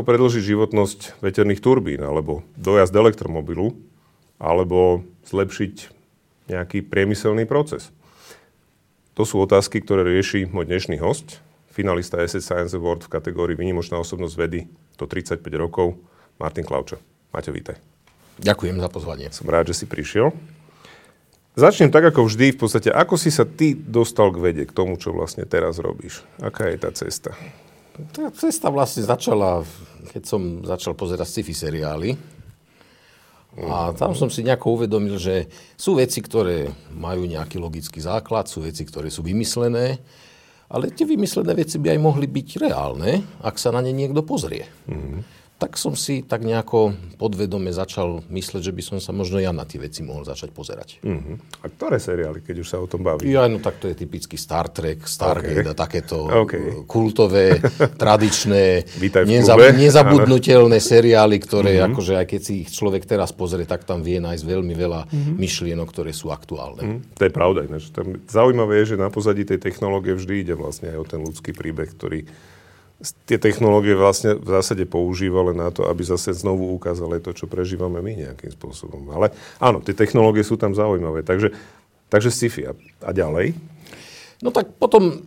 ako predlžiť životnosť veterných turbín, alebo dojazd elektromobilu, alebo zlepšiť nejaký priemyselný proces. To sú otázky, ktoré rieši môj dnešný host, finalista SS Science Award v kategórii Vynimočná osobnosť vedy do 35 rokov, Martin Klaučo. Maťo, vítaj. Ďakujem za pozvanie. Som rád, že si prišiel. Začnem tak ako vždy, v podstate, ako si sa ty dostal k vede, k tomu, čo vlastne teraz robíš? Aká je tá cesta? Tá cesta vlastne začala, keď som začal pozerať sci-fi seriály. A tam som si nejako uvedomil, že sú veci, ktoré majú nejaký logický základ, sú veci, ktoré sú vymyslené, ale tie vymyslené veci by aj mohli byť reálne, ak sa na ne niekto pozrie. Mm tak som si tak nejako podvedome začal mysleť, že by som sa možno ja na tie veci mohol začať pozerať. Uh-huh. A ktoré seriály, keď už sa o tom baví? Ja, no tak to je typický Star Trek, Stargate okay. a takéto okay. kultové, tradičné, nezab- nezabudnutelné seriály, ktoré uh-huh. akože aj keď si ich človek teraz pozrie, tak tam vie nájsť veľmi veľa uh-huh. myšlienok, ktoré sú aktuálne. Uh-huh. To je pravda. Ináč. Tam zaujímavé je, že na pozadí tej technológie vždy ide vlastne aj o ten ľudský príbeh, ktorý tie technológie vlastne v zásade používali na to, aby zase znovu ukázali to, čo prežívame my nejakým spôsobom. Ale áno, tie technológie sú tam zaujímavé. Takže, takže sci-fi. A, a ďalej? No tak potom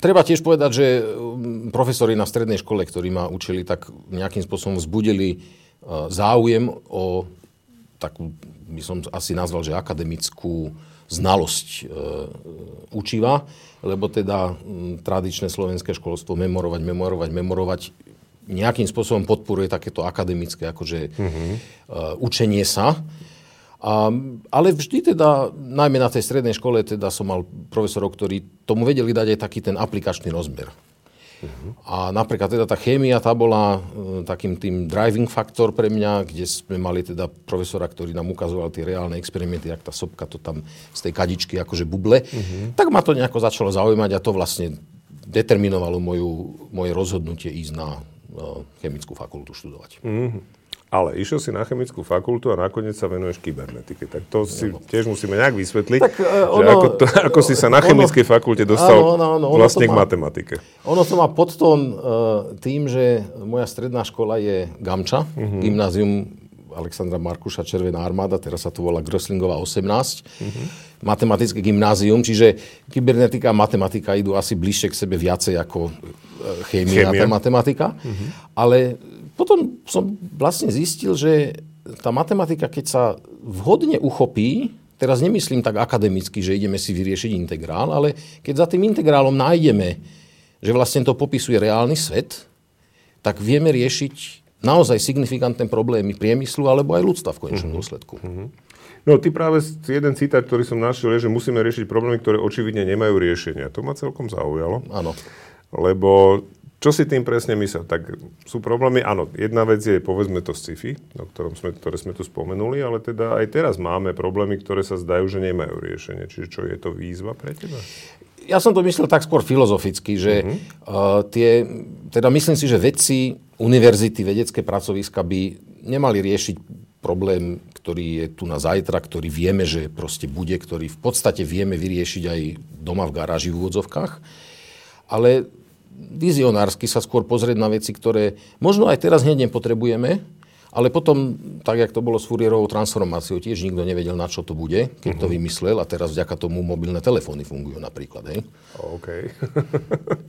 treba tiež povedať, že um, profesori na strednej škole, ktorí ma učili, tak nejakým spôsobom vzbudili uh, záujem o takú, by som asi nazval, že akademickú znalosť e, učiva, lebo teda tradičné slovenské školstvo memorovať, memorovať, memorovať nejakým spôsobom podporuje takéto akademické akože, mm-hmm. učenie sa. A, ale vždy teda, najmä na tej strednej škole, teda som mal profesorov, ktorí tomu vedeli dať aj taký ten aplikačný rozmer. A napríklad teda tá chémia, tá bola uh, takým tým driving faktor pre mňa, kde sme mali teda profesora, ktorý nám ukazoval tie reálne experimenty, jak tá sopka to tam z tej kadičky akože buble. Uh-huh. Tak ma to nejako začalo zaujímať a to vlastne determinovalo moju, moje rozhodnutie ísť na uh, chemickú fakultu študovať. Uh-huh. Ale išiel si na chemickú fakultu a nakoniec sa venuješ kybernetike. Tak to si tiež musíme nejak vysvetliť, tak, uh, ono, že ako, to, ako si sa na chemickej ono, fakulte dostal áno, áno, ono vlastne k má, matematike. Ono to má podtón uh, tým, že moja stredná škola je Gamča, uh-huh. gymnázium Alexandra Markuša Červená armáda, teraz sa to volá Gröslingová 18, uh-huh. matematické gymnázium, čiže kybernetika a matematika idú asi bližšie k sebe viacej ako chémia, chémia. a matematika. Uh-huh. Ale potom som vlastne zistil, že tá matematika, keď sa vhodne uchopí, teraz nemyslím tak akademicky, že ideme si vyriešiť integrál, ale keď za tým integrálom nájdeme, že vlastne to popisuje reálny svet, tak vieme riešiť naozaj signifikantné problémy priemyslu alebo aj ľudstva v konečnom uh-huh. dôsledku. Uh-huh. No ty práve jeden citát, ktorý som našiel, je, že musíme riešiť problémy, ktoré očividne nemajú riešenia. To ma celkom zaujalo. Áno. Lebo čo si tým presne myslel? Tak sú problémy, áno, jedna vec je povedzme to sci-fi, o ktorom sme, ktoré sme tu spomenuli, ale teda aj teraz máme problémy, ktoré sa zdajú, že nemajú riešenie. Čiže čo je to výzva pre teba? Ja som to myslel tak skôr filozoficky, že uh-huh. uh, tie, teda myslím si, že vedci, univerzity, vedecké pracoviska by nemali riešiť problém, ktorý je tu na zajtra, ktorý vieme, že proste bude, ktorý v podstate vieme vyriešiť aj doma v garáži v úvodzovkách. Ale vizionársky sa skôr pozrieť na veci, ktoré možno aj teraz hneď nepotrebujeme, ale potom, tak jak to bolo s Fourierovou transformáciou, tiež nikto nevedel, na čo to bude, keď uh-huh. to mhm. vymyslel a teraz vďaka tomu mobilné telefóny fungujú napríklad. Hej. OK.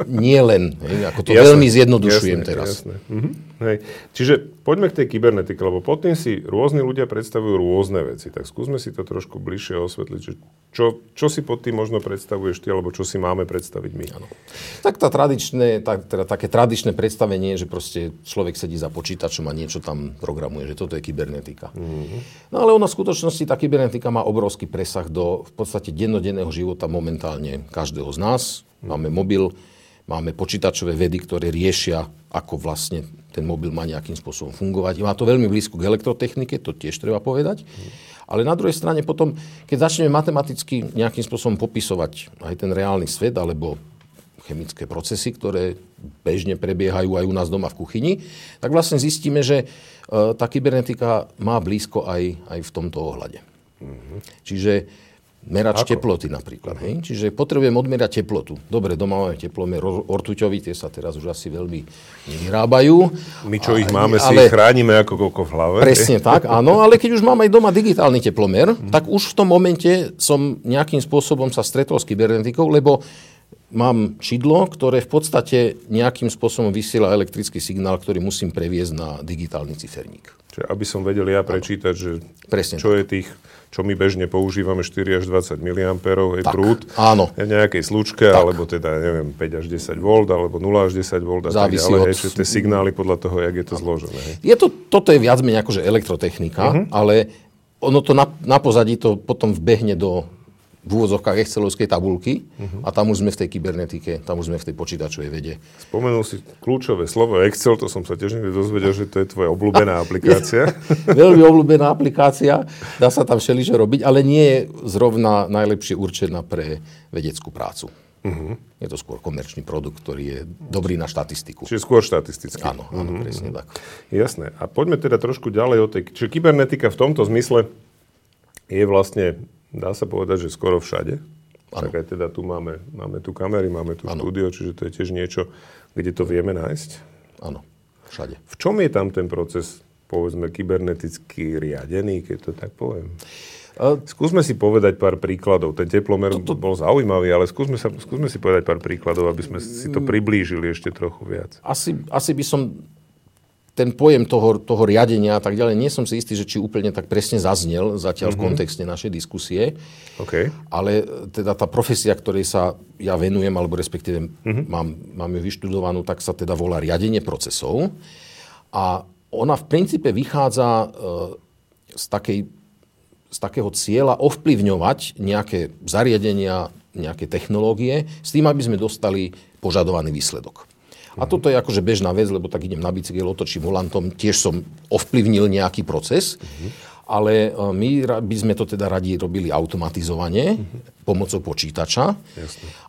Nie len, hej, ako to jasne, veľmi zjednodušujem jasne, teraz. Jasne. Uh-huh. Hej. Čiže poďme k tej kybernetike, lebo pod tým si rôzni ľudia predstavujú rôzne veci. Tak skúsme si to trošku bližšie osvetliť, že čo, čo si pod tým možno predstavuješ ty, alebo čo si máme predstaviť my. Ano. Tak tá tradičné, tak, teda také tradičné predstavenie je, že proste človek sedí za počítačom a niečo tam programuje, že toto je kybernetika. Mm-hmm. No ale ona v skutočnosti, tá kybernetika má obrovský presah do v podstate dennodenného života momentálne každého z nás. Mm-hmm. Máme mobil, máme počítačové vedy, ktoré riešia, ako vlastne ten mobil má nejakým spôsobom fungovať. Má to veľmi blízko k elektrotechnike, to tiež treba povedať. Ale na druhej strane potom, keď začneme matematicky nejakým spôsobom popisovať aj ten reálny svet, alebo chemické procesy, ktoré bežne prebiehajú aj u nás doma v kuchyni, tak vlastne zistíme, že e, tá kybernetika má blízko aj, aj v tomto ohľade. Mm-hmm. Čiže Merač Ako? teploty napríklad. Hej? Čiže potrebujem odmerať teplotu. Dobre, doma máme teplomer or- ortuťový, tie sa teraz už asi veľmi nevyrábajú. My, čo ich máme, si ale- ich chránime ako koko v hlave. Presne tak, áno, ale keď už mám aj doma digitálny teplomer, tak už v tom momente som nejakým spôsobom sa stretol s kybernetikou, lebo mám čidlo, ktoré v podstate nejakým spôsobom vysiela elektrický signál, ktorý musím previesť na digitálny ciferník. Čiže aby som vedel ja prečítať, že Presne čo je tých, čo my bežne používame 4 až 20 mA je Tak, prúd. áno. Nejakej slučke, alebo teda, neviem, 5 až 10 V, alebo 0 až 10 V a tak Závisí ďalej. od- čiže tie signály podľa toho, jak je to zložené. Hej. Je to, toto je viac menej akože elektrotechnika, Mhm. ale ono to na, na pozadí to potom vbehne do v úvodzovkách Excelovskej tabulky Mhm. a tam už sme v tej kybernetike, tam už sme v tej počítačovej vede. Spomenul si kľúčové slovo Excel, to som sa tiež niekde dozvedel, že to je tvoja obľúbená aplikácia. Veľmi obľúbená aplikácia, dá sa tam všeličo robiť, ale nie je zrovna najlepšie určená pre vedeckú prácu. Mhm. Je to skôr komerčný produkt, ktorý je dobrý na štatistiku. Čiže skôr štatisticky. Áno, áno, Mhm. presne tak. Jasné. A poďme teda trošku ďalej o tej... Čiže kybernetika v tomto zmysle je vlastne, dá sa povedať, že skoro všade. Tak aj teda tu máme, máme tu kamery, máme tu Áno. štúdio, čiže to je tiež niečo, kde to vieme nájsť. Áno, všade. V čom je tam ten proces, povedzme, kyberneticky riadený, keď to tak poviem? E, Skúsme si povedať pár príkladov. Ten teplomer Toto... bol zaujímavý, ale skúsme, sa, skúsme si povedať pár príkladov, aby sme si to priblížili ešte trochu viac. Asi, asi by som ten pojem toho, toho riadenia a tak ďalej, nie som si istý, že či úplne tak presne zaznel zatiaľ mm-hmm. v kontexte našej diskusie, OK. ale e, teda tá profesia, ktorej sa ja venujem, alebo respektíve mm-hmm. mám, mám ju vyštudovanú, tak sa teda volá riadenie procesov. A ona v princípe vychádza e, z, takej, z takého cieľa ovplyvňovať nejaké zariadenia, nejaké technológie s tým, aby sme dostali požadovaný výsledok. A toto je akože bežná vec, lebo tak idem na bicykel, otočím volantom, tiež som ovplyvnil nejaký proces, ale e, my by sme to teda radi robili automatizovane pomocou počítača.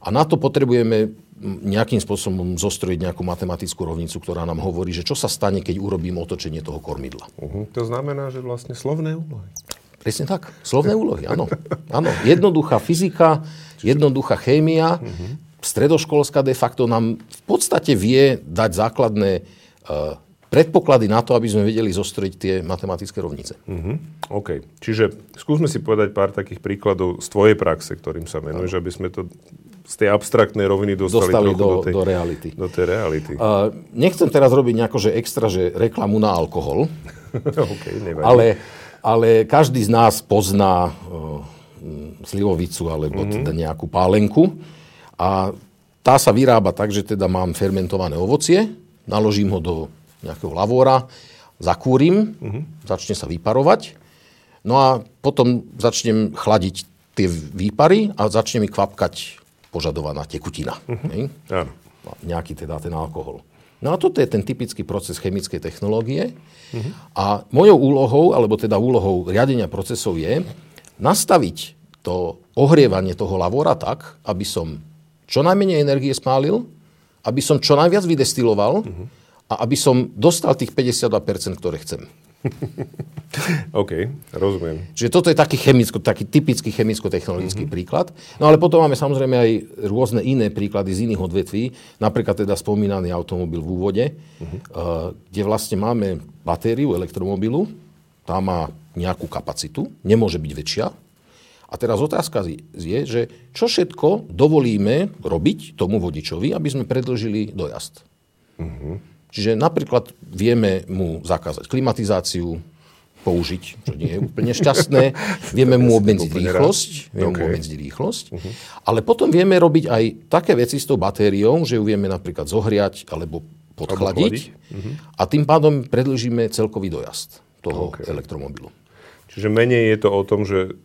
A na to potrebujeme nejakým spôsobom zostrojiť nejakú matematickú rovnicu, ktorá nám hovorí, že čo sa stane, keď urobím otočenie toho kormidla. Uh-huh. To znamená, že vlastne slovné úlohy. Presne tak. Slovné úlohy, áno. áno. Jednoduchá fyzika, jednoduchá chémia, stredoškolská de facto nám v podstate vie dať základné uh, predpoklady na to, aby sme vedeli zostrojiť tie matematické rovnice. Uh-huh. OK. Čiže skúsme si povedať pár takých príkladov z tvojej praxe, ktorým sa venuješ, aby sme to z tej abstraktnej roviny dostali, Dostali do, do, tej, do reality. do tej reality. Uh, nechcem teraz robiť nejako, že extra, že reklamu na alkohol, OK, nevadí. ale, ale každý z nás pozná uh, slivovicu alebo mm-hmm. teda nejakú pálenku a tá sa vyrába tak, že teda mám fermentované ovocie, naložím ho do nejakého lavóra, zakúrim, mm-hmm. začne sa vyparovať, no a potom začnem chladiť tie výpary a začne mi kvapkať požadovaná tekutina. Mm-hmm. Hej? Áno. nejaký teda ten alkohol. No a toto je ten typický proces chemickej technológie. Uh-huh. A mojou úlohou, alebo teda úlohou riadenia procesov je nastaviť to ohrievanie toho lavora tak, aby som čo najmenej energie spálil, aby som čo najviac vydestiloval uh-huh. a aby som dostal tých 52%, ktoré chcem. OK, rozumiem. Čiže toto je taký, chemicko, taký typický chemicko-technologický mm-hmm. príklad. No ale potom máme samozrejme aj rôzne iné príklady z iných odvetví, napríklad teda spomínaný automobil v úvode, mm-hmm. uh, kde vlastne máme batériu elektromobilu, tá má nejakú kapacitu, nemôže byť väčšia. A teraz otázka je, že čo všetko dovolíme robiť tomu vodičovi, aby sme predlžili dojazd. Mm-hmm. Čiže napríklad vieme mu zakázať klimatizáciu, použiť, čo nie je úplne šťastné. Vieme mu obmedziť rýchlosť, vieme okay. mu obmedziť rýchlosť, uh-huh. ale potom vieme robiť aj také veci s tou batériou, že ju vieme napríklad zohriať alebo podchladiť uh-huh. a tým pádom predlžíme celkový dojazd toho okay. elektromobilu. Čiže menej je to o tom, že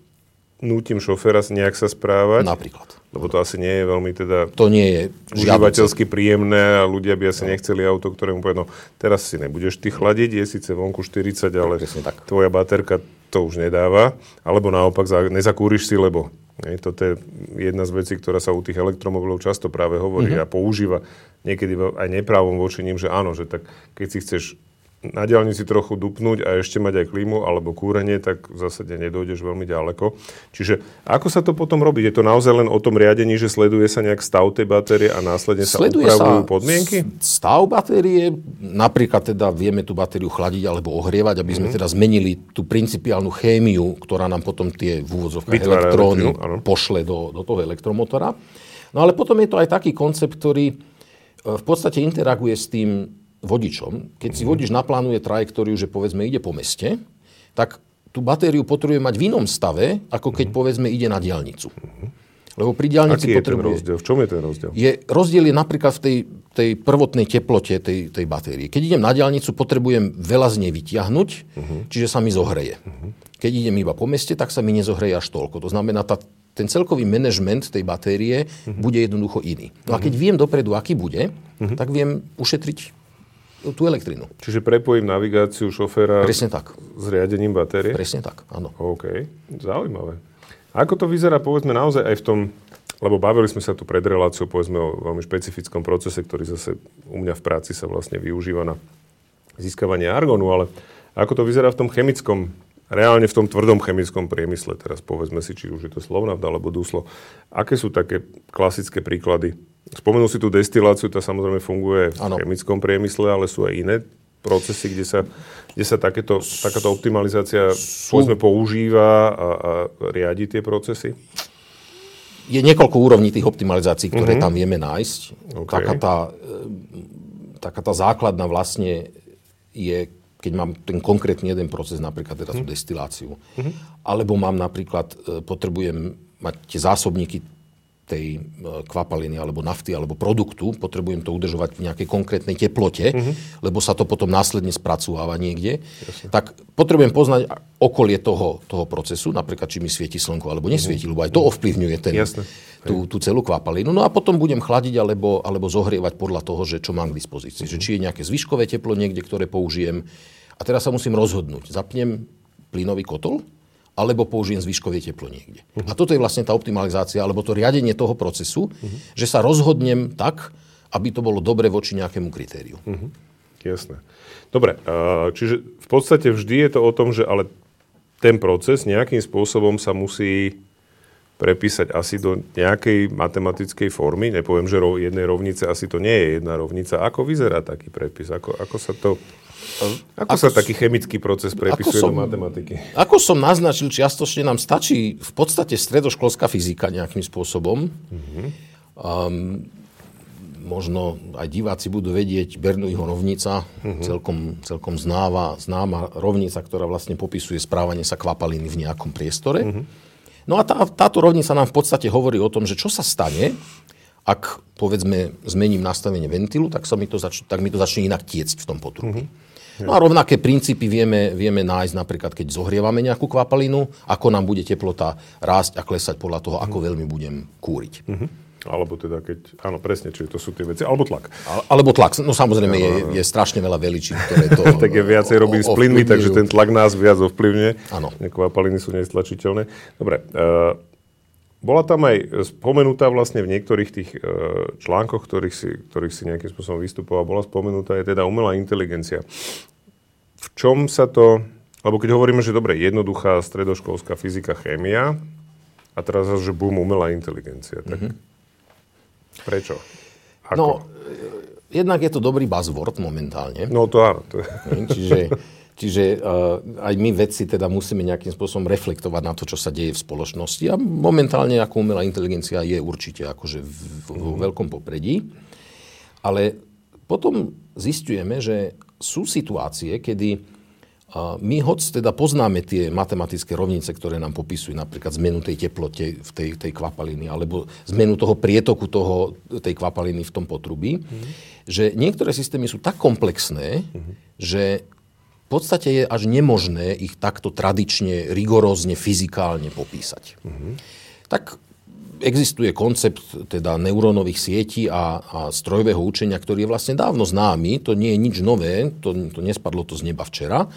nútim šoféra nejak sa správať. Napríklad. Lebo to asi nie je veľmi teda to nie je užívateľsky príjemné a ľudia by asi no. nechceli auto, ktoré mu povedal, no teraz si nebudeš ty chladiť, je síce vonku 40, ale tak. tvoja baterka to už nedáva. Alebo naopak nezakúriš si, lebo nie, toto je jedna z vecí, ktorá sa u tých elektromobilov často práve hovorí mm-hmm. a používa niekedy aj neprávom voči ním, že áno, že tak keď si chceš na diálnici trochu dupnúť a ešte mať aj klímu alebo kúrenie, tak v zásade nedojdeš veľmi ďaleko. Čiže ako sa to potom robí? Je to naozaj len o tom riadení, že sleduje sa nejak stav tej batérie a následne sa sleduje upravujú sa podmienky? Stav batérie, napríklad teda vieme tú batériu chladiť alebo ohrievať, aby sme mm. teda zmenili tú principiálnu chémiu, ktorá nám potom tie v úvodzovkách elektróny pošle do, do toho elektromotora. No ale potom je to aj taký koncept, ktorý e, v podstate interaguje s tým vodičom, keď si mhm. vodič naplánuje trajektóriu, že povedzme ide po meste, tak tú batériu potrebuje mať v inom stave, ako keď mhm. povedzme ide na diálnicu. Mhm. Lebo pri diálnici Aký je potrebuje... ten rozdiel? V čom je ten rozdiel? Je, rozdiel je napríklad v tej, tej prvotnej teplote tej, tej batérie. Keď idem na diálnicu, potrebujem veľa z nej vytiahnuť, uh-huh. čiže sa mi zohreje. Uh-huh. Keď idem iba po meste, tak sa mi nezohreje až toľko. To znamená, tá, ten celkový manažment tej batérie uh-huh. bude jednoducho iný. No a keď viem dopredu, aký bude, uh-huh. tak viem ušetriť tú elektrinu. Čiže prepojím navigáciu šoféra Presne tak. s riadením batérie? Presne tak, áno. OK, zaujímavé. Ako to vyzerá, povedzme, naozaj aj v tom, lebo bavili sme sa tu pred reláciou, povedzme, o veľmi špecifickom procese, ktorý zase u mňa v práci sa vlastne využíva na získavanie argonu, ale ako to vyzerá v tom chemickom, reálne v tom tvrdom chemickom priemysle, teraz povedzme si, či už je to Slovnaft alebo Duslo, aké sú také klasické príklady Spomenul si tú destiláciu, tá samozrejme funguje v ano. chemickom priemysle, ale sú aj iné procesy, kde sa, kde sa takéto, takáto optimalizácia sú... povedzme, používa a, a riadi tie procesy? Je niekoľko úrovní tých optimalizácií, ktoré uh-huh. tam vieme nájsť. Okay. Taká, tá, e, taká tá základná vlastne je, keď mám ten konkrétny jeden proces, napríklad teda tú mhm. destiláciu, uh-huh. alebo mám napríklad, e, potrebujem mať tie zásobníky tej e, kvapaliny alebo nafty alebo produktu, potrebujem to udržovať v nejakej konkrétnej teplote, mm-hmm. lebo sa to potom následne spracováva niekde, Jasne. tak potrebujem poznať okolie toho, toho procesu, napríklad či mi svieti slnko alebo nesvieti, mm-hmm. lebo aj to ovplyvňuje ten, tú, tú celú kvapalinu. No a potom budem chladiť alebo, alebo zohrievať podľa toho, že čo mám k dispozícii. Mm-hmm. Že či je nejaké zvyškové teplo niekde, ktoré použijem. A teraz sa musím rozhodnúť. Zapnem plynový kotol, alebo použijem zvyškové teplo niekde. Uh-huh. A toto je vlastne tá optimalizácia, alebo to riadenie toho procesu, uh-huh. že sa rozhodnem tak, aby to bolo dobre voči nejakému kritériu. Uh-huh. Jasné. Dobre, čiže v podstate vždy je to o tom, že ale ten proces nejakým spôsobom sa musí prepísať asi do nejakej matematickej formy. Nepoviem, že jednej rovnice asi to nie je jedna rovnica. Ako vyzerá taký prepis? Ako, ako sa to ako, ako sa taký chemický proces prepisuje som, do matematiky? Ako som naznačil, čiastočne nám stačí v podstate stredoškolská fyzika nejakým spôsobom. Mm-hmm. Um, možno aj diváci budú vedieť Bernoulliho rovnica, mm-hmm. celkom, celkom známa, známa rovnica, ktorá vlastne popisuje správanie sa kvapaliny v nejakom priestore. Mm-hmm. No a tá, táto rovnica nám v podstate hovorí o tom, že čo sa stane, ak povedzme zmením nastavenie ventilu, tak, sa mi, to zač- tak mi to začne inak tiecť v tom potrubí. Mm-hmm. No a rovnaké princípy vieme, vieme nájsť napríklad, keď zohrievame nejakú kvapalinu, ako nám bude teplota rásť a klesať podľa toho, ako veľmi budem kúriť. Uh-huh. Alebo teda keď, áno, presne, čiže to sú tie veci. Alebo tlak. alebo tlak. No samozrejme je, je strašne veľa veličín, ktoré to Tak je viacej robí s plynmi, takže ten tlak nás viac ovplyvňuje. Áno. Kvapaliny sú nestlačiteľné. Dobre, uh, bola tam aj spomenutá vlastne v niektorých tých e, článkoch, ktorých si, ktorých si nejakým spôsobom vystupoval, bola spomenutá aj teda umelá inteligencia. V čom sa to... Lebo keď hovoríme, že dobre, jednoduchá stredoškolská fyzika, chémia, a teraz že bum, umelá inteligencia, tak mm-hmm. prečo? Ako? No, jednak je to dobrý buzzword momentálne. No to áno. To. Čiže Čiže uh, aj my vedci teda musíme nejakým spôsobom reflektovať na to, čo sa deje v spoločnosti. A momentálne ako umelá inteligencia je určite akože v, v, v veľkom popredí. Ale potom zistujeme, že sú situácie, kedy my hoď teda poznáme tie matematické rovnice, ktoré nám popisujú napríklad zmenu tej teplote v tej, tej kvapaliny, alebo zmenu toho prietoku toho, tej kvapaliny v tom potrubí, mm. že niektoré systémy sú tak komplexné, mm. že v podstate je až nemožné ich takto tradične, rigorózne, fyzikálne popísať. Mm-hmm. Tak existuje koncept teda neurónových sietí a, a strojového učenia, ktorý je vlastne dávno známy, to nie je nič nové, to, to nespadlo to z neba včera.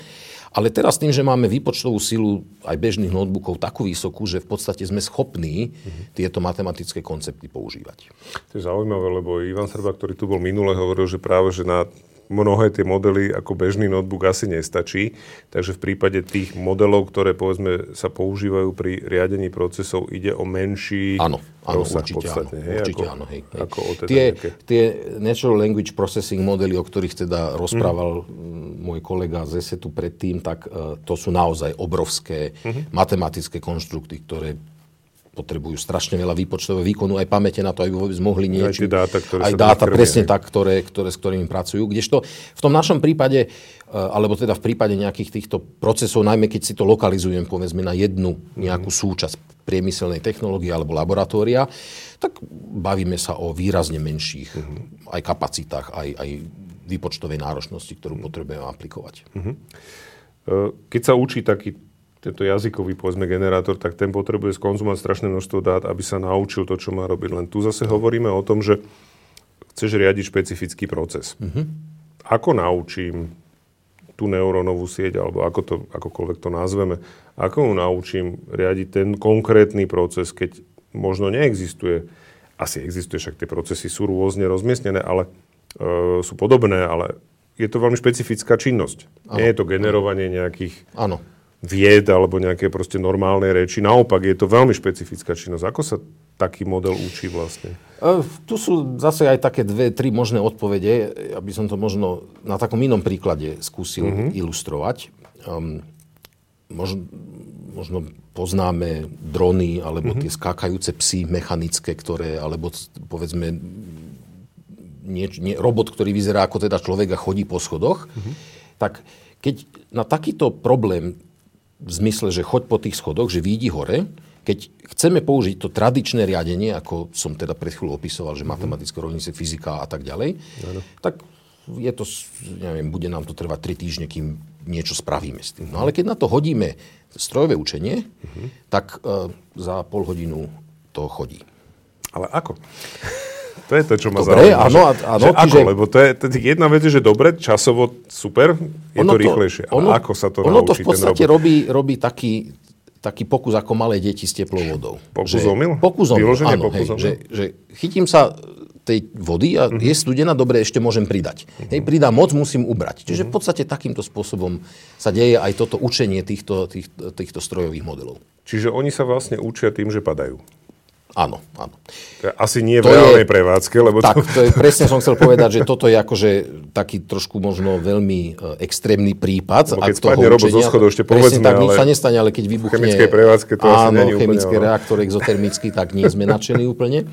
Ale teraz tým, že máme výpočtovú silu aj bežných notebookov takú vysokú, že v podstate sme schopní mm-hmm. tieto matematické koncepty používať. To je zaujímavé, lebo Ivan Srba, ktorý tu bol minule, hovoril, že práve že na mnohé tie modely ako bežný notebook asi nestačí. Takže v prípade tých modelov, ktoré povedzme sa používajú pri riadení procesov, ide o menší áno, áno, rozsah určite, podstatne. Áno, hej, určite ako, áno. Hej, hej. Ako o teda tie, nejaké... tie Natural Language Processing modely, o ktorých teda rozprával mm. môj kolega z ESETu predtým, tak uh, to sú naozaj obrovské mm-hmm. matematické konštrukty, ktoré potrebujú strašne veľa výpočtového výkonu, aj pamäte na to, aby vôbec mohli niečo. Aj dáta, ktoré aj dáta krmia, presne tak, ktoré, ktoré, s ktorými pracujú. Kdežto v tom našom prípade, eh, alebo teda v prípade nejakých týchto procesov, najmä keď si to lokalizujem povedzme na jednu nejakú Mhm. súčasť priemyselnej technológie alebo laboratória, tak bavíme sa o výrazne menších Mhm. aj kapacitách, aj, aj výpočtovej náročnosti, ktorú potrebujeme aplikovať. E, Keď sa učí taký tento jazykový povedzme generátor, tak ten potrebuje skonzumovať strašné množstvo dát, aby sa naučil to, čo má robiť. Len tu zase hovoríme o tom, že chceš riadiť špecifický proces. Ako naučím tú neurónovú sieť, alebo ako to, akokoľvek to nazveme, ako ju naučím riadiť ten konkrétny proces, keď možno neexistuje, asi existuje, však tie procesy sú rôzne rozmiestnené, ale e, sú podobné, ale je to veľmi špecifická činnosť. Nie je to generovanie nejakých Áno. Vied alebo nejaké proste normálnej reči. Naopak, je to veľmi špecifická činnosť. Ako sa taký model učí vlastne? E, Tu sú zase aj také dve, tri možné odpovede, aby som to možno na takom inom príklade skúsil mm-hmm. ilustrovať. Um, možno, možno poznáme drony alebo mm-hmm. tie skákajúce psy mechanické, ktoré, alebo povedzme nieč, nie, robot, ktorý vyzerá ako teda človek a chodí po schodoch, mm-hmm. tak keď na takýto problém v zmysle, že choď po tých schodoch, že výjdi hore, keď chceme použiť to tradičné riadenie, ako som teda pred chvíľou opisoval, že matematické rovnice, fyzika a tak ďalej, tak je to, neviem, bude nám to trvať 3 týždne, kým niečo spravíme s tým. No ale keď na to hodíme strojové učenie, tak e, za pol hodinu to chodí. Ale ako? To je to, čo ma Dobre, zaujíma. áno, áno, že ako? čiže- Lebo to je, to je jedna vec, že dobre, časovo super, je to rýchlejšie. Ale ako sa to ono naučí to v podstate robí, robí taký, taký pokus ako malé deti s teplou vodou. Pokus omyl? Pokus omyl, áno. pokus Hej, že, že chytím sa tej vody a Mhm. je studená, dobre, ešte môžem pridať. Hej, pridám moc, musím ubrať. Čiže Mhm. v podstate takýmto spôsobom sa deje aj toto učenie týchto, tých, týchto strojových modelov. Čiže oni sa vlastne učia tým, že padajú. Áno, áno. To Asi nie v To je- reálnej prevádzke, lebo Tak, to... to je, presne som chcel povedať, že toto je akože taký trošku možno veľmi e, extrémny prípad. Lebo keď spadne robot zo schodov, ešte povedzme, tak, nič ale sa nestane, ale keď vybuchne... chemickej prevádzke to asi áno, není úplne chemický ono. reaktor exotermický, tak nie sme nadšení úplne.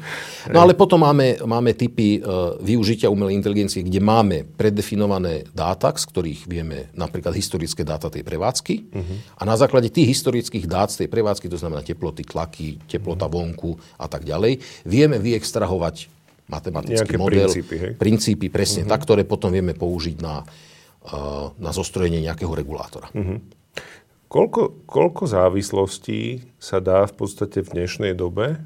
No ale potom máme, máme typy uh, využitia umelej inteligencie, kde máme predefinované dáta, z ktorých vieme napríklad historické dáta tej prevádzky. Mhm. A na základe tých historických dát z tej prevádzky, to znamená teploty, tlaky, teplota vonku a tak ďalej, vieme vyextrahovať matematický Nejaké model, princípy, hej? Princípy presne tak, ktoré potom vieme použiť na, uh, na zostrojenie nejakého regulátora. Mhm. Koľko, koľko závislostí sa dá v podstate v dnešnej dobe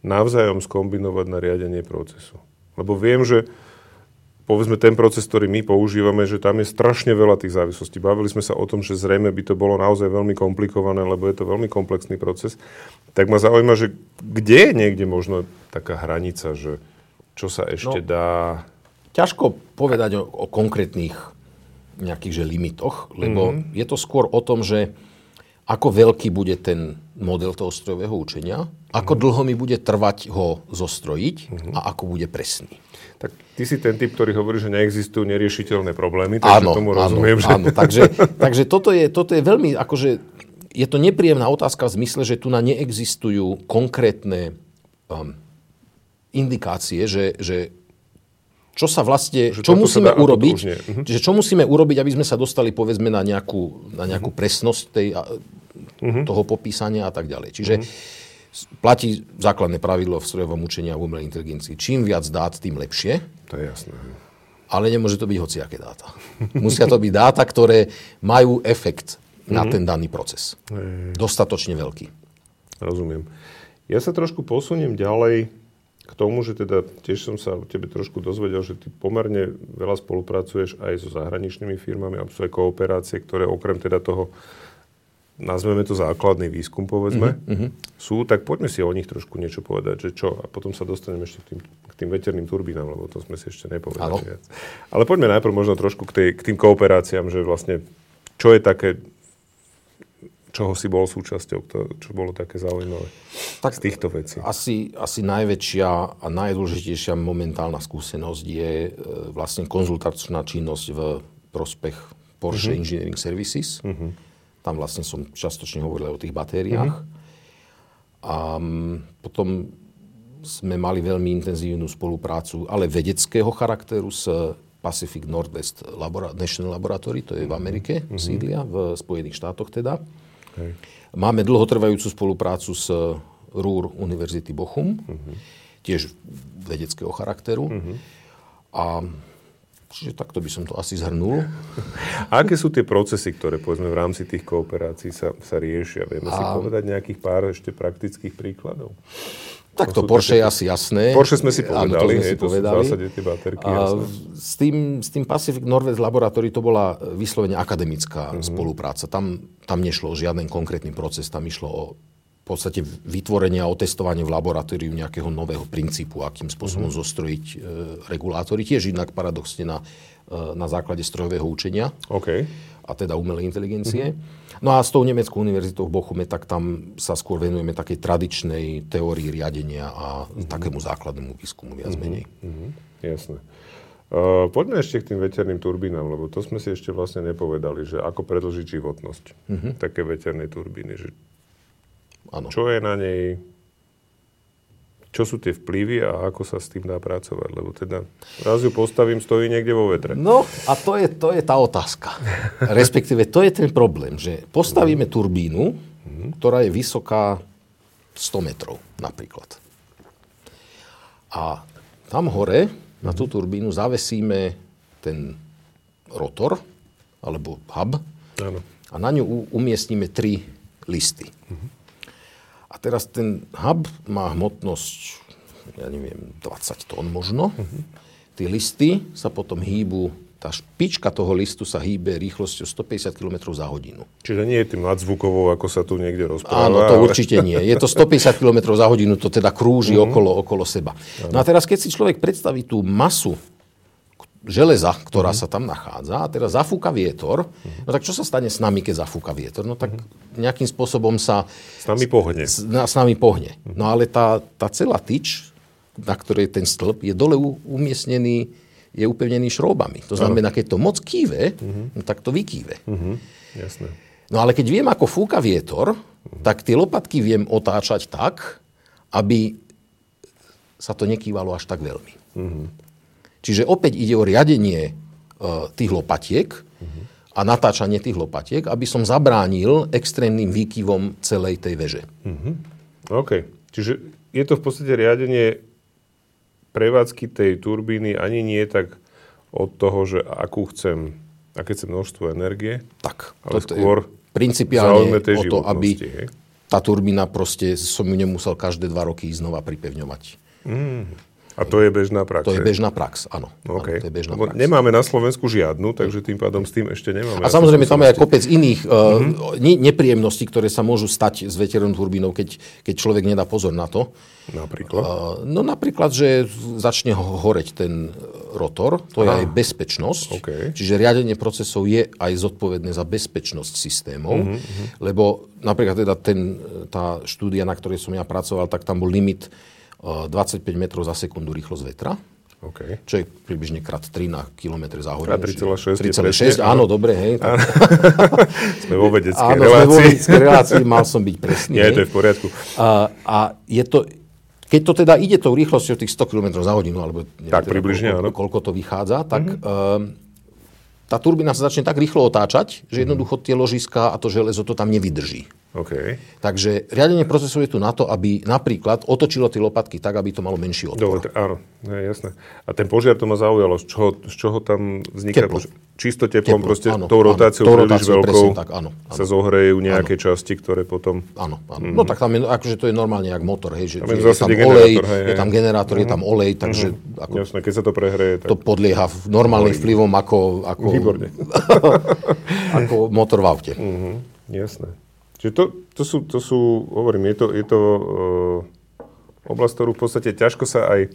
navzájom skombinovať na riadenie procesu? Lebo viem, že povedzme ten proces, ktorý my používame, že tam je strašne veľa tých závislostí. Bavili sme sa o tom, že zrejme by to bolo naozaj veľmi komplikované, lebo je to veľmi komplexný proces. Tak ma zaujíma, že kde je niekde možno taká hranica, že čo sa ešte No. dá... Ťažko povedať o, o konkrétnych nejakých že limitoch, lebo mm-hmm. je to skôr o tom, že ako veľký bude ten model toho strojového učenia, ako dlho mi bude trvať ho zostrojiť mm-hmm. a ako bude presný. Tak ty si ten typ, ktorý hovorí, že neexistujú neriešiteľné problémy, takže Áno, tomu áno, rozumiem. že... áno. Takže, takže toto, je, toto je veľmi, akože, je to nepríjemná otázka v zmysle, že tu na neexistujú konkrétne um, indikácie, že, že čo sa vlastne, Že čo musíme dá urobiť. Mhm. že čo musíme urobiť, aby sme sa dostali povedzme na nejakú, na nejakú presnosť tej, Mhm. toho popísania a tak ďalej. Čiže s- platí základné pravidlo v strojovom učení a v umelej inteligencii. Čím viac dát, tým lepšie. To je jasné. Ale nemôže to byť hociaké dáta. Musia to byť dáta, ktoré majú efekt Mhm. na ten daný proces. Dostatočne veľký. Rozumiem. Ja sa trošku posuniem ďalej k tomu, že teda tiež som sa o tebe trošku dozvedel, že ty pomerne veľa spolupracuješ aj so zahraničnými firmami a sú aj kooperácie, ktoré okrem teda toho nazveme to základný výskum, povedzme, mm-hmm. sú, tak poďme si o nich trošku niečo povedať, že čo, a potom sa dostaneme ešte k tým, k tým veterným turbínám, lebo to sme si ešte nepovedali viac. Ale poďme najprv možno trošku k, tej, k tým kooperáciám, že vlastne, čo je také, čoho si bol súčasťou, to, čo bolo také zaujímavé tak z týchto vecí? Asi, asi najväčšia a najdôležitejšia momentálna skúsenosť je e, vlastne konzultačná činnosť v prospech Porsche mm-hmm. Engineering Services. Mm-hmm tam vlastne som častočne hovoril o tých batériách. Mm-hmm. A potom sme mali veľmi intenzívnu spoluprácu, ale vedeckého charakteru s Pacific Northwest Labora- National Laboratory, to je v Amerike, mm-hmm. sídlia, v Spojených štátoch teda. Okay. Máme dlhotrvajúcu spoluprácu s Ruhr Univerzity Bochum, mm-hmm. tiež vedeckého charakteru. Mm-hmm. A Čiže takto by som to asi zhrnul. A aké sú tie procesy, ktoré povedzme v rámci tých kooperácií sa, sa riešia? Vieme a... si povedať nejakých pár ešte praktických príkladov? Tak to Porsche také... je asi jasné. Porsche sme si povedali, Áno, to sme si povedali. v zásade tie baterky. A s, tým, s tým Pacific Northwest Laboratory to bola vyslovene akademická uh-huh. spolupráca. Tam, tam nešlo o žiaden konkrétny proces, tam išlo o v podstate vytvorenie a otestovanie v laboratóriu nejakého nového princípu, akým spôsobom mm-hmm. zostrojiť e, regulátory. Tiež inak paradoxne na, e, na základe strojového učenia okay. a teda umelej inteligencie. Mm-hmm. No a s tou nemeckou univerzitou v Bochume, tak tam sa skôr venujeme takej tradičnej teórii riadenia a mm-hmm. takému základnému výskumu viac mm-hmm. menej. Mm-hmm. Jasné. Uh, poďme ešte k tým veterným turbínám, lebo to sme si ešte vlastne nepovedali, že ako predlžiť životnosť mm-hmm. také veternej turbíny. Že Ano. Čo je na nej, čo sú tie vplyvy a ako sa s tým dá pracovať. Lebo teda raz ju postavím, stojí niekde vo vetre. No a to je, to je tá otázka. Respektíve to je ten problém, že postavíme turbínu, ktorá je vysoká 100 metrov napríklad. A tam hore na tú turbínu zavesíme ten rotor, alebo hub, ano. a na ňu umiestnime tri listy. Mm-hmm. A teraz ten hub má hmotnosť, ja neviem, 20 tón možno. Uh-huh. Tie listy sa potom hýbu tá špička toho listu sa hýbe rýchlosťou 150 km za hodinu. Čiže nie je tým nadzvukovou, ako sa tu niekde rozpráva. Áno, to ale... určite nie. Je to 150 km za hodinu, to teda krúži uh-huh. okolo, okolo seba. No a teraz, keď si človek predstaví tú masu železa, ktorá uh-huh. sa tam nachádza a teraz zafúka vietor, uh-huh. no tak čo sa stane s nami, keď zafúka vietor? No tak uh-huh. nejakým spôsobom sa... S nami pohne. S, na, s nami pohne. Uh-huh. No ale tá, tá celá tyč, na ktorej ten stĺp, je dole umiestnený, je upevnený šroubami. To znamená, keď to moc kýve, uh-huh. no tak to vykýve. Uh-huh. Jasné. No ale keď viem, ako fúka vietor, uh-huh. tak tie lopatky viem otáčať tak, aby sa to nekývalo až tak veľmi. Uh-huh. Čiže opäť ide o riadenie e, tých lopatiek uh-huh. a natáčanie tých lopatiek, aby som zabránil extrémnym výkyvom celej tej veže. Uh-huh. OK. Čiže je to v podstate riadenie prevádzky tej turbíny ani nie tak od toho, že akú chcem, aké chcem množstvo energie, tak, ale skôr principiálne o to, aby hej? tá turbína proste som ju nemusel každé dva roky znova pripevňovať. Mm. A to je bežná prax? To je bežná prax, áno. Okay. áno to je bežná prax. Nemáme na Slovensku žiadnu, takže tým pádom s tým ešte nemáme. A samozrejme tam je aj kopec iných uh, uh-huh. nepríjemností, ktoré sa môžu stať s veternou turbínou, keď, keď človek nedá pozor na to. Napríklad? Uh, no napríklad, že začne horeť ten rotor, to je Aha. aj bezpečnosť. Okay. Čiže riadenie procesov je aj zodpovedné za bezpečnosť systémov, uh-huh. lebo napríklad teda ten, tá štúdia, na ktorej som ja pracoval, tak tam bol limit 25 metrov za sekundu rýchlosť vetra. Okay. Čo je približne krát 3 na km za hodinu. 3,6. 3,6, áno, dobre, hej. Tak... sme vo vedeckej áno, relácii. sme vo vedeckej relácii, mal som byť presný. Nie, to je v poriadku. A, a je to, keď to teda ide tou rýchlosťou tých 100 km za hodinu, alebo neviem, tak, teda, približne, koľko, koľko to vychádza, tak mm-hmm. uh, tá turbína sa začne tak rýchlo otáčať, že jednoducho tie ložiska a to železo to tam nevydrží. Okay. Takže riadenie procesov je tu na to, aby napríklad otočilo tie lopatky tak, aby to malo menší odpor. Dobre, áno, je jasné. A ten požiar to ma zaujalo. Z čoho, z čoho tam vzniká? Teplo. Čisto teplom, teplo, proste áno, tou rotáciou áno, príliš veľkou tak, áno, áno. sa zohrejú nejaké áno. časti, ktoré potom... Áno, áno. Mm-hmm. No tak tam je, akože to je normálne jak motor, hej, že je, je tam olej, hej, je tam generátor, mm-hmm. je tam mhm. olej, takže... Mm-hmm. Ako, Jasné, keď sa to prehreje, tak... To podlieha normálnym vplyvom ako, ako, Výborne. ako motor v aute. Mm-hmm. Jasné. Čiže to, to, sú, to sú, hovorím, je to, je to uh, oblasť, ktorú v podstate ťažko sa aj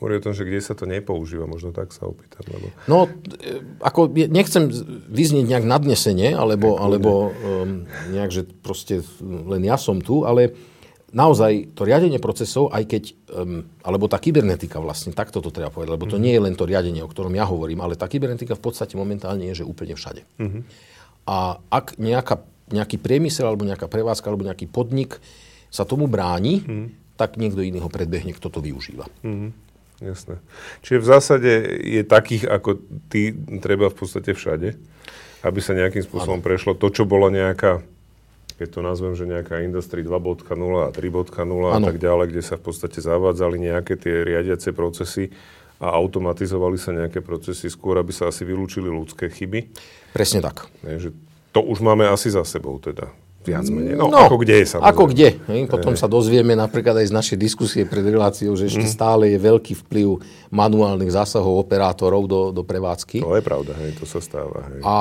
hovorí o tom, že kde sa to nepoužíva, možno tak sa opýtam. Lebo... No, e, ako nechcem vyznieť nejak nadnesenie, alebo, alebo um, nejak, že proste len ja som tu, ale naozaj to riadenie procesov, aj keď, um, alebo tá kybernetika vlastne, takto to treba povedať, lebo to mm-hmm. nie je len to riadenie, o ktorom ja hovorím, ale tá kybernetika v podstate momentálne je, že úplne všade. Mm-hmm. A ak nejaká, nejaký priemysel, alebo nejaká prevádzka, alebo nejaký podnik sa tomu bráni, mm-hmm. tak niekto iný ho predbehne, kto to využíva. Mm-hmm. Jasné. Čiže v zásade je takých ako ty treba v podstate všade, aby sa nejakým spôsobom ano. prešlo to, čo bolo nejaká, keď to nazvem, že nejaká Industry 2.0 a 3.0 a tak ďalej, kde sa v podstate zavádzali nejaké tie riadiace procesy a automatizovali sa nejaké procesy skôr, aby sa asi vylúčili ľudské chyby. Presne tak. Je, že to už máme asi za sebou teda viac menej. No, no ako kde samozrejme. Ako kde. Hej? Potom sa dozvieme napríklad aj z našej diskusie pred reláciou, že ešte mm. stále je veľký vplyv manuálnych zásahov operátorov do, do prevádzky. To je pravda, hej, to sa stáva. Hej. A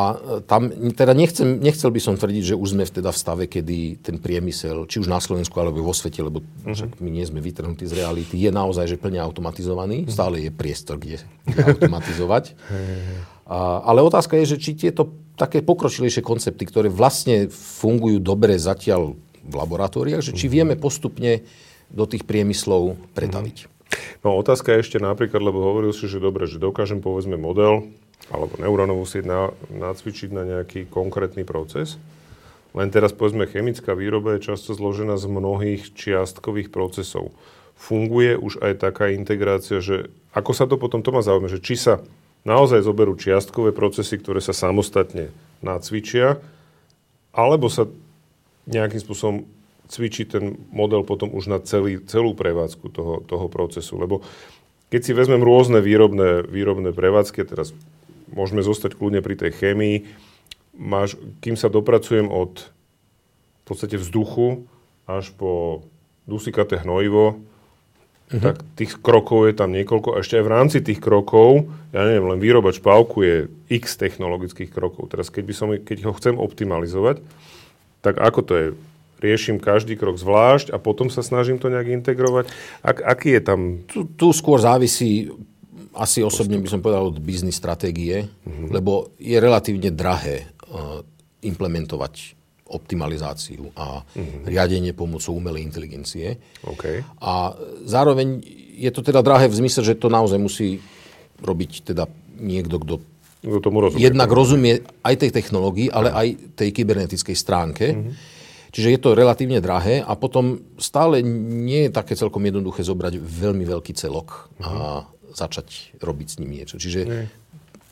tam teda nechcem, nechcel by som tvrdiť, že už sme teda v stave, kedy ten priemysel, či už na Slovensku alebo vo svete, lebo mm-hmm. my nie sme vytrhnutí z reality, je naozaj že plne automatizovaný. Mm-hmm. Stále je priestor, kde, kde automatizovať. Ale otázka je, že či tieto také pokročilejšie koncepty, ktoré vlastne fungujú dobre zatiaľ v laboratóriách, že či mhm. vieme postupne do tých priemyslov pretaviť. No otázka je ešte napríklad, lebo hovoril si, že dobre, že dokážem povedzme model alebo neurónovú sieť na, nacvičiť na nejaký konkrétny proces. Len teraz povedzme chemická výroba je často zložená z mnohých čiastkových procesov. Funguje už aj taká integrácia, že ako sa to potom, to ma zaujíma, že či sa naozaj zoberú čiastkové procesy, ktoré sa samostatne nacvičia, alebo sa nejakým spôsobom cvičí ten model potom už na celý, celú prevádzku toho, toho procesu. Lebo keď si vezmem rôzne výrobné, výrobné prevádzky, teraz môžeme zostať kľudne pri tej chémii, máš, kým sa dopracujem od v podstate vzduchu až po dusikaté hnojivo, uh-huh. tak tých krokov je tam niekoľko. A ešte aj v rámci tých krokov, ja neviem, len výroba špávku je x technologických krokov. Teraz keď, by som, keď ho chcem optimalizovať, tak ako to je? Riešim každý krok zvlášť a potom sa snažím to nejak integrovať. Ak, aký je tam... Tu, tu skôr závisí asi osobne by som povedal od biznis stratégie, uh-huh. lebo je relatívne drahé uh, implementovať optimalizáciu a mm-hmm. riadenie pomocou umelej inteligencie. Okay. A zároveň je to teda drahé v zmysle, že to naozaj musí robiť teda niekto, kto kto tomu rozumie. jednak rozumie aj tej technológii, ale aj tej kybernetickej stránke. Mm-hmm. Čiže je to relatívne drahé a potom stále nie je také celkom jednoduché zobrať veľmi veľký celok mm-hmm. a mhm. začať robiť s ním niečo. Čiže mm.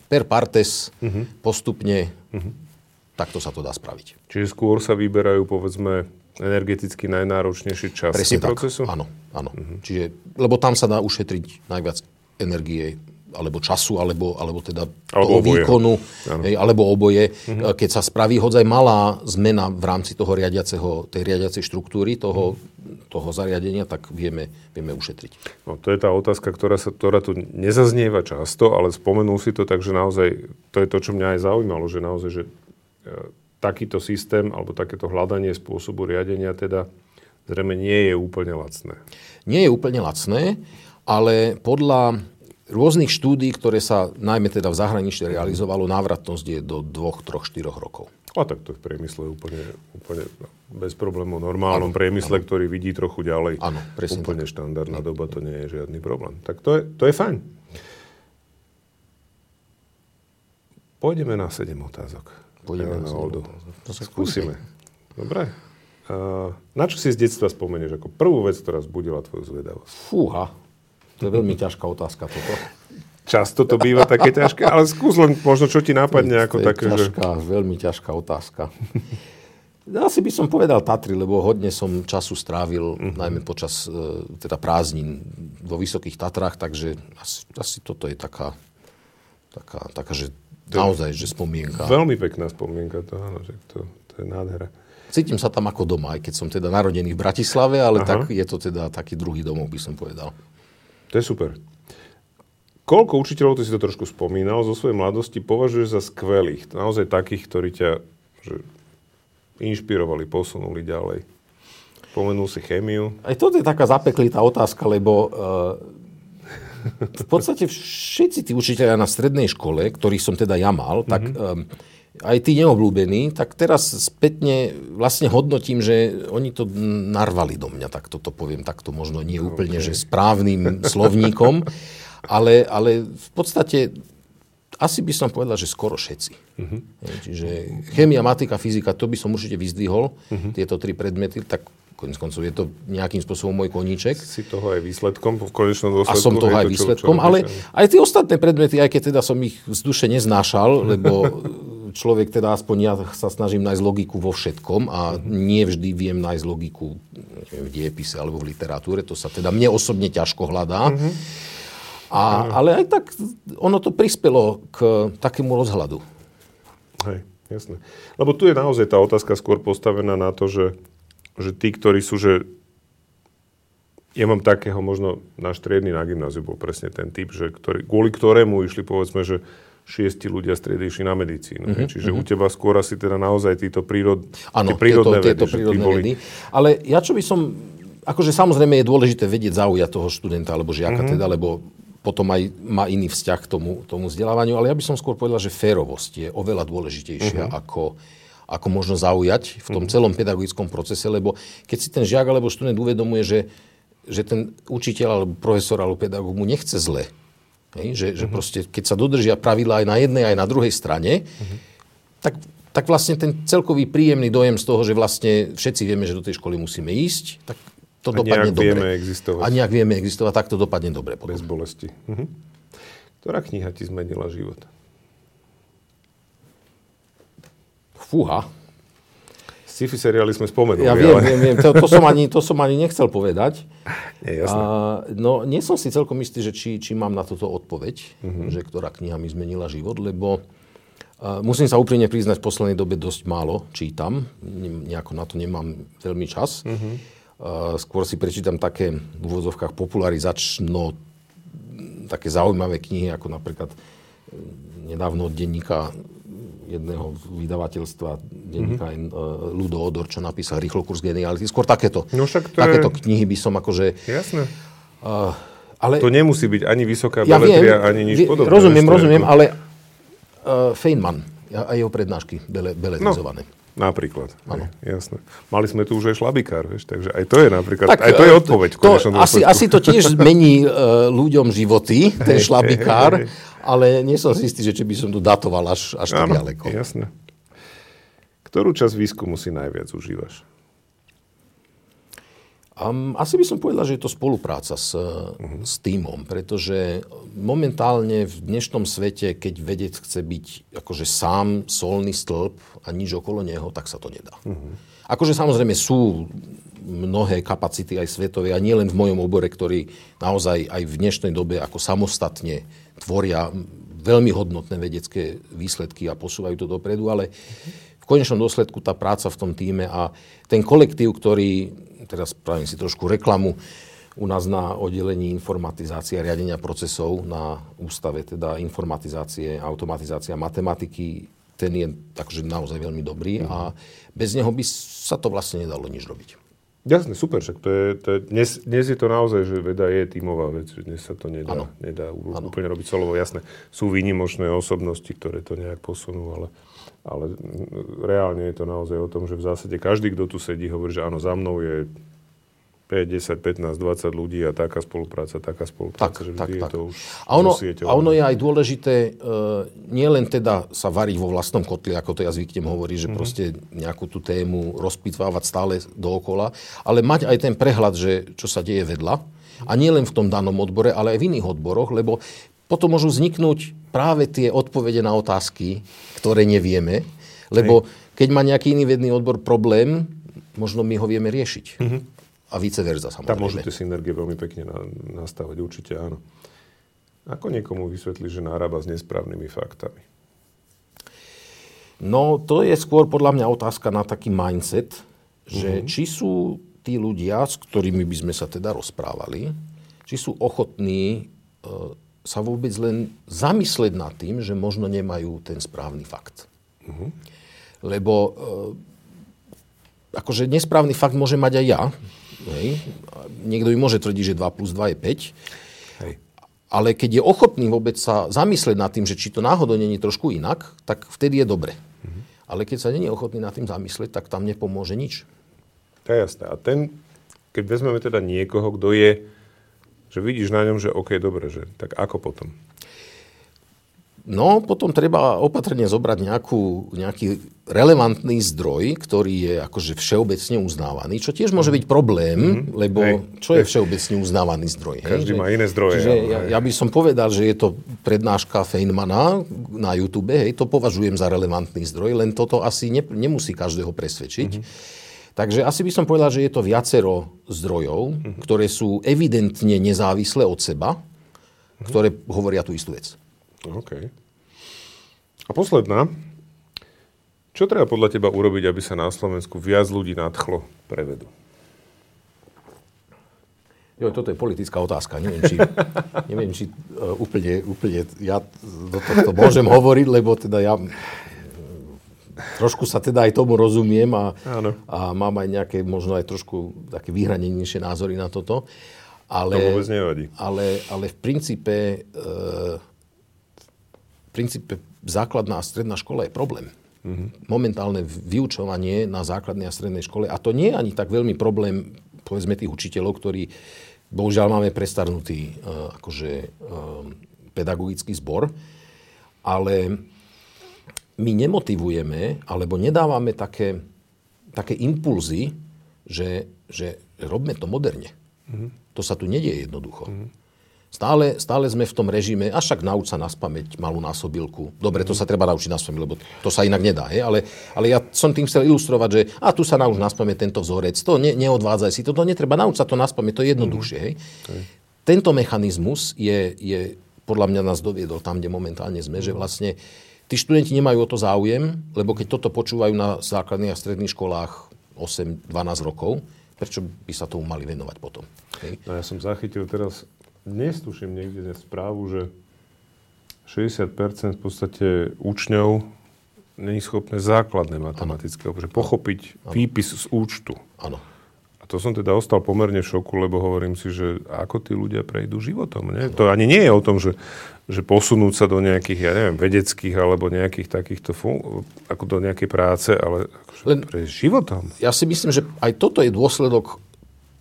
per partes mm-hmm. postupne mm-hmm takto sa to dá spraviť. Čiže skôr sa vyberajú, povedzme, energeticky najnáročnejšie časti Presne procesu? Tak. Áno, áno. Uh-huh. Čiže, lebo tam sa dá ušetriť najviac energie alebo času, alebo, alebo teda alebo toho oboje. výkonu, hej, alebo oboje. Uh-huh. Keď sa spraví hodzaj malá zmena v rámci toho riadiaceho, tej riadiacej štruktúry, toho, uh-huh. toho zariadenia, tak vieme, vieme ušetriť. No, to je tá otázka, ktorá, sa, ktorá tu nezaznieva často, ale spomenul si to, takže naozaj to je to, čo mňa aj zaujímalo, že naozaj, že takýto systém alebo takéto hľadanie spôsobu riadenia teda zrejme nie je úplne lacné. Nie je úplne lacné, ale podľa rôznych štúdí, ktoré sa najmä teda v zahraničí realizovalo, návratnosť je do 2, 3, 4 rokov. A tak to v priemysle úplne, úplne bez problémov. normálnom ano, priemysle, ano. ktorý vidí trochu ďalej. Áno, presne Úplne tak. štandardná doba, to nie je žiadny problém. Tak to je, to je fajn. Pôjdeme na 7 otázok. Pôjdeme na Oldu. Skúsime. Dobre. Uh, na čo si z detstva spomenieš ako prvú vec, ktorá zbudila tvoju zvedavosť? Fúha. To je veľmi ťažká otázka toto. Často to býva také ťažké, ale skús len možno, čo ti nápadne ako také, ťažká, že... veľmi ťažká otázka. Asi by som povedal Tatry, lebo hodne som času strávil, uh-huh. najmä počas e, teda prázdnin vo Vysokých Tatrách, takže asi, asi toto je taká, taká, taká že to Naozaj, že spomienka. Veľmi pekná spomienka to, áno, že to, to je nádhera. Cítim sa tam ako doma, aj keď som teda narodený v Bratislave, ale tak je to teda taký druhý domov, by som povedal. To je super. Koľko učiteľov, ty si to trošku spomínal, zo svojej mladosti považuješ za skvelých? Naozaj takých, ktorí ťa že inšpirovali, posunuli ďalej. Pomenul si chémiu. Aj toto je taká zapeklitá otázka, lebo uh, v podstate všetci tí učiteľia na strednej škole, ktorých som teda ja mal, tak mm-hmm. um, aj tí neobľúbení, tak teraz spätne vlastne hodnotím, že oni to narvali do mňa, tak toto poviem takto možno nie úplne, okay. že správnym slovníkom, ale, ale v podstate asi by som povedal, že skoro všetci. Uh-huh. Čiže chémia, matika, fyzika, to by som určite vyzdvihol, uh-huh. tieto tri predmety, tak konec koncov je to nejakým spôsobom môj koníček. Si toho aj výsledkom v konečnom dôsledku. A som toho aj to, výsledkom, čo, čo ale aj tie ostatné predmety, aj keď teda som ich z duše neznášal, lebo človek teda aspoň ja sa snažím nájsť logiku vo všetkom a nie vždy viem nájsť logiku neviem, v diepise alebo v literatúre, to sa teda mne osobne ťažko hľadá. Uh-huh. A, ale aj tak ono to prispelo k takému rozhľadu. Hej, jasné. Lebo tu je naozaj tá otázka skôr postavená na to, že, že tí, ktorí sú, že ja mám takého možno na striedny na gymnáziu bol presne ten typ, že ktorý, kvôli ktorému išli povedzme, že šiesti ľudia išli na medicínu. Mm-hmm. Čiže mm-hmm. u teba skôr asi teda naozaj títo prírod, ano, tie prírodné tieto, vedy. Tieto prírodné boli... vedy. Ale ja čo by som... Akože samozrejme je dôležité vedieť zaujať toho študenta alebo žiaka mm-hmm. teda, lebo potom aj má iný vzťah k tomu, tomu vzdelávaniu, ale ja by som skôr povedal, že férovosť je oveľa dôležitejšia uh-huh. ako, ako možno zaujať v tom uh-huh. celom pedagogickom procese, lebo keď si ten žiak alebo študent uvedomuje, že, že ten učiteľ alebo profesor alebo pedagóg mu nechce zle, hej, že, že proste keď sa dodržia pravidla aj na jednej, aj na druhej strane, uh-huh. tak, tak vlastne ten celkový príjemný dojem z toho, že vlastne všetci vieme, že do tej školy musíme ísť, tak to a dopadne dobre. vieme existovať. A nejak vieme existovať, tak to dopadne dobre. Potom. Bez bolesti. Mhm. Ktorá kniha ti zmenila život? Fúha. Sci-fi seriály sme spomenuli. Ja viem, ale... viem, viem. To, to, som ani, to som ani nechcel povedať. Nie, jasné. A, no, nie som si celkom istý, že či, či mám na toto odpoveď, uh-huh. že ktorá kniha mi zmenila život, lebo uh, musím sa úprimne priznať, v poslednej dobe dosť málo čítam. Nejako na to nemám veľmi čas. Uh-huh. Skôr si prečítam také v úvodzovkách popularizačno také zaujímavé knihy, ako napríklad e, nedávno od denníka jedného vydavateľstva, denníka mm-hmm. Ludo Odor, čo napísal Rýchlo kurz geniality. Skôr takéto, no však to takéto je... knihy by som akože... Jasné. Uh, ale... To nemusí byť ani vysoká ja beletria, viem, ani nič podobné. Rozumiem, rozumiem, ale uh, Feynman a jeho prednášky bele, beletizované. No. Napríklad. Áno. Jasné. Mali sme tu už aj šlabikár, vieš, takže aj to je napríklad, tak, aj to je odpoveď. To, asi, asi to tiež zmení uh, ľuďom životy, ten hey, šlabikár, hey, hey. Ale nie som si istý, že či by som tu datoval až, až tak ďaleko. jasné. Ktorú časť výskumu si najviac užívaš? Um, asi by som povedal, že je to spolupráca s, uh-huh. s týmom, pretože momentálne v dnešnom svete, keď vedec chce byť akože sám solný stĺp a nič okolo neho, tak sa to nedá. Uh-huh. Akože samozrejme sú mnohé kapacity aj svetové a nie len v mojom obore, ktorí naozaj aj v dnešnej dobe ako samostatne tvoria veľmi hodnotné vedecké výsledky a posúvajú to dopredu, ale v konečnom dôsledku tá práca v tom týme a ten kolektív, ktorý teraz spravím si trošku reklamu, u nás na oddelení informatizácie a riadenia procesov na ústave, teda informatizácie, automatizácia, matematiky, ten je takže naozaj veľmi dobrý mm. a bez neho by sa to vlastne nedalo nič robiť. Jasne, super, však to je, to je, dnes, dnes je to naozaj, že veda je tímová vec, že dnes sa to nedá, ano. nedá ano. úplne robiť solovo. Jasné, sú výnimočné osobnosti, ktoré to nejak posunú, ale, ale reálne je to naozaj o tom, že v zásade každý, kto tu sedí, hovorí, že áno, za mnou je 5, 10, 15, 20 ľudí a taká spolupráca, taká spolupráca, tak, že tak, je tak. to už a ono, a ono je aj dôležité uh, nie len teda sa variť vo vlastnom kotli, ako to ja zvyknem hovoriť, že mm-hmm. proste nejakú tú tému rozpitvávať stále dookola, ale mať aj ten prehľad, že čo sa deje vedľa. A nie len v tom danom odbore, ale aj v iných odboroch, lebo potom môžu vzniknúť práve tie odpovede na otázky, ktoré nevieme, lebo keď má nejaký iný vedný odbor problém, možno my ho vieme riešiť. Mm-hmm a vice versa samozrejme. Tam môžu tie synergie veľmi pekne nastavať, určite áno. Ako niekomu vysvetliť, že nárába s nesprávnymi faktami? No, to je skôr podľa mňa otázka na taký mindset, že mm-hmm. či sú tí ľudia, s ktorými by sme sa teda rozprávali, či sú ochotní e, sa vôbec len zamyslieť nad tým, že možno nemajú ten správny fakt. Mm-hmm. Lebo e, akože nesprávny fakt môže mať aj ja. Hej. Niekto mi môže tvrdiť, že 2 plus 2 je 5. Hej. Ale keď je ochotný vôbec sa zamyslieť nad tým, že či to náhodou není trošku inak, tak vtedy je dobre. Mhm. Ale keď sa není ochotný nad tým zamyslieť, tak tam nepomôže nič. To je jasné. A ten, keď vezmeme teda niekoho, kto je, že vidíš na ňom, že OK, dobre, že tak ako potom? No, potom treba opatrne zobrať nejakú, nejaký relevantný zdroj, ktorý je akože všeobecne uznávaný, čo tiež môže byť problém, mm-hmm. lebo hej, čo je všeobecne uznávaný zdroj? Každý hej? má iné zdroje. Čiže ja, ja by som povedal, že je to prednáška Feynmana na YouTube, hej, to považujem za relevantný zdroj, len toto asi ne, nemusí každého presvedčiť. Mm-hmm. Takže asi by som povedal, že je to viacero zdrojov, mm-hmm. ktoré sú evidentne nezávislé od seba, mm-hmm. ktoré hovoria tú istú vec. OK. A posledná. Čo treba podľa teba urobiť, aby sa na Slovensku viac ľudí nadchlo pre vedu? Jo, toto je politická otázka. Neviem, či, neviem, či uh, úplne, úplne ja do tohto môžem hovoriť, lebo teda ja trošku sa teda aj tomu rozumiem a, a mám aj nejaké, možno aj trošku také vyhranenejšie názory na toto. Ale, to vôbec nevadí. Ale, ale v princípe uh, princípe základná a stredná škola je problém. Mm-hmm. Momentálne vyučovanie na základnej a strednej škole, a to nie je ani tak veľmi problém, povedzme, tých učiteľov, ktorí, bohužiaľ, máme prestarnutý uh, akože, uh, pedagogický zbor, ale my nemotivujeme, alebo nedávame také, také impulzy, že, že robme to moderne. Mm-hmm. To sa tu nedieje jednoducho. Mm-hmm. Stále, stále sme v tom režime, a však nauč sa naspamäť malú násobilku. Dobre, to sa treba naučiť naspamäť, lebo to sa inak nedá. He? Ale, ale ja som tým chcel ilustrovať, že a tu sa nauč naspamäť tento vzorec, to ne, neodvádzaj si, toto netreba, nauč sa to naspamäť, to je jednoduchšie. Hej? Okay. Tento mechanizmus je, je, podľa mňa nás doviedol tam, kde momentálne sme, že vlastne tí študenti nemajú o to záujem, lebo keď toto počúvajú na základných a stredných školách 8-12 rokov, prečo by sa tomu mali venovať potom? Hej? No ja som zachytil teraz dnes tuším niekde správu, že 60% v podstate učňov není schopné základné matematické, že pochopiť ano. výpis z účtu. Áno. To som teda ostal pomerne v šoku, lebo hovorím si, že ako tí ľudia prejdú životom. Nie? To ani nie je o tom, že, že posunúť sa do nejakých, ja neviem, vedeckých alebo nejakých takýchto fun- ako do nejakej práce, ale akože Len, pre životom. Ja si myslím, že aj toto je dôsledok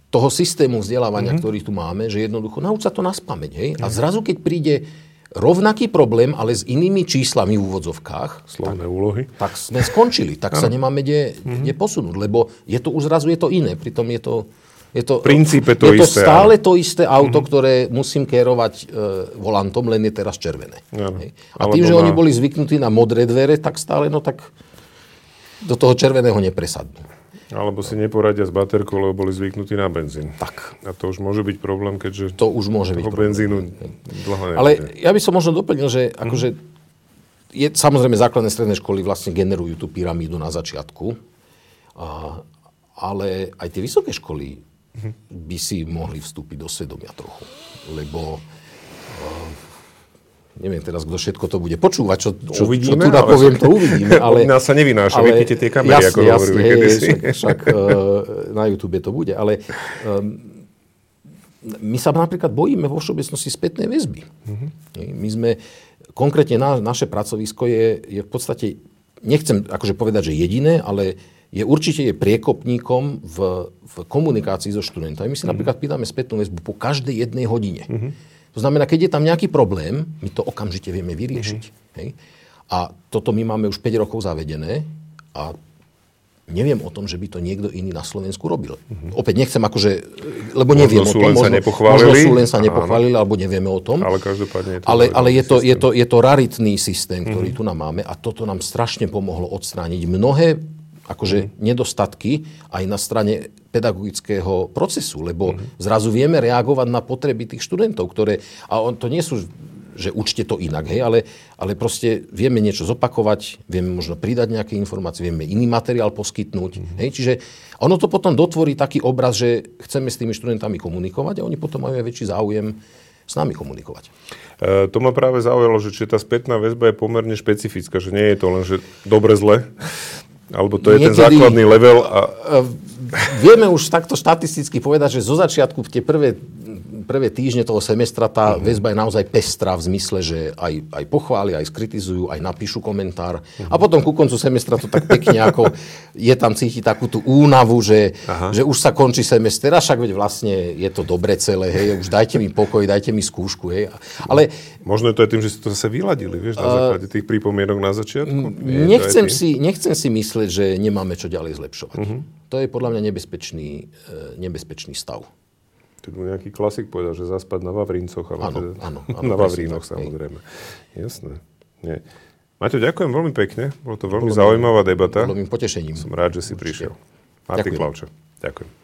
toho systému vzdelávania, mm-hmm. ktorý tu máme, že jednoducho nauč sa to na spameť. Hej? A zrazu, keď príde rovnaký problém, ale s inými číslami v úvodzovkách, Slovné tak, úlohy. tak sme skončili. Tak sa nemáme kde, mm-hmm. kde posunúť, lebo je to už zrazu je to iné. Pritom je to, je to, princípe to je isté, to stále ale... to isté auto, mm-hmm. ktoré musím kérovať e, volantom, len je teraz červené. Hej? A tým, že má... oni boli zvyknutí na modré dvere, tak stále, no tak do toho červeného nepresadnú. Alebo si neporadia s baterkou, lebo boli zvyknutí na benzín. Tak. A to už môže byť problém, keďže to už môže byť benzínu dlho Ale ja by som možno doplnil, že akože je, samozrejme základné stredné školy vlastne generujú tú pyramídu na začiatku, a, ale aj tie vysoké školy mm. by si mohli vstúpiť do svedomia trochu. Lebo neviem teraz, kto všetko to bude počúvať, čo, čo, uvidíme, čo tu ale... poviem, to uvidíme. Ale, nás sa nevynáša, ale, vypnite tie kamery, jasne, ako jasne, hovorili kedysi. Však, však uh, na YouTube to bude, ale um, my sa napríklad bojíme vo všeobecnosti spätnej väzby. Uh-huh. My sme, konkrétne na, naše pracovisko je, je v podstate, nechcem akože povedať, že jediné, ale je určite je priekopníkom v, v komunikácii so študentami. My si uh-huh. napríklad pýtame spätnú väzbu po každej jednej hodine. Uh-huh. To znamená, keď je tam nejaký problém, my to okamžite vieme vyriešiť. Mm-hmm. Hej? A toto my máme už 5 rokov zavedené a neviem o tom, že by to niekto iný na Slovensku robil. Mm-hmm. Opäť nechcem akože, lebo neviem možno o tom. Možno, možno sú len sa nepochválili, alebo nevieme o tom. Ale každopádne je to, ale, ale je, to, je, to, je to raritný systém, ktorý mm-hmm. tu nám máme a toto nám strašne pomohlo odstrániť mnohé akože mm. nedostatky aj na strane pedagogického procesu, lebo mm. zrazu vieme reagovať na potreby tých študentov, ktoré, a on, to nie sú že učte to inak, hej, ale, ale proste vieme niečo zopakovať, vieme možno pridať nejaké informácie, vieme iný materiál poskytnúť. Mm-hmm. Hej, čiže ono to potom dotvorí taký obraz, že chceme s tými študentami komunikovať a oni potom majú aj väčší záujem s nami komunikovať. E, to ma práve zaujalo, že či tá spätná väzba je pomerne špecifická, že nie je to len, že dobre, zle, Alebo to je ten základný level? A... Vieme už takto štatisticky povedať, že zo začiatku tie prvé prvé týždne toho semestra tá uh-huh. väzba je naozaj pestrá v zmysle, že aj, aj pochvália, aj skritizujú, aj napíšu komentár. Uh-huh. A potom ku koncu semestra to tak pekne ako je tam cítiť takú tú únavu, že, že už sa končí semester a však veď vlastne je to dobre celé, hej, už dajte mi pokoj, dajte mi skúšku, hej. Ale, Možno je to aj tým, že ste to zase vyladili, vieš, na základe tých pripomienok na začiatku. Nechcem si, nechcem si myslieť, že nemáme čo ďalej zlepšovať. Uh-huh. To je podľa mňa nebezpečný, e, nebezpečný stav. Tak nejaký klasik povedal, že zaspať na Vavrincoch. Ale áno, teda, áno, áno. Na Vavrínoch samozrejme. Hej. Jasné. Nie. Maťo, ďakujem veľmi pekne. Bolo to veľmi bolo zaujímavá debata. Bolo mi potešením. Som rád, že si Určite. prišiel. Martin Klavčo. Ďakujem.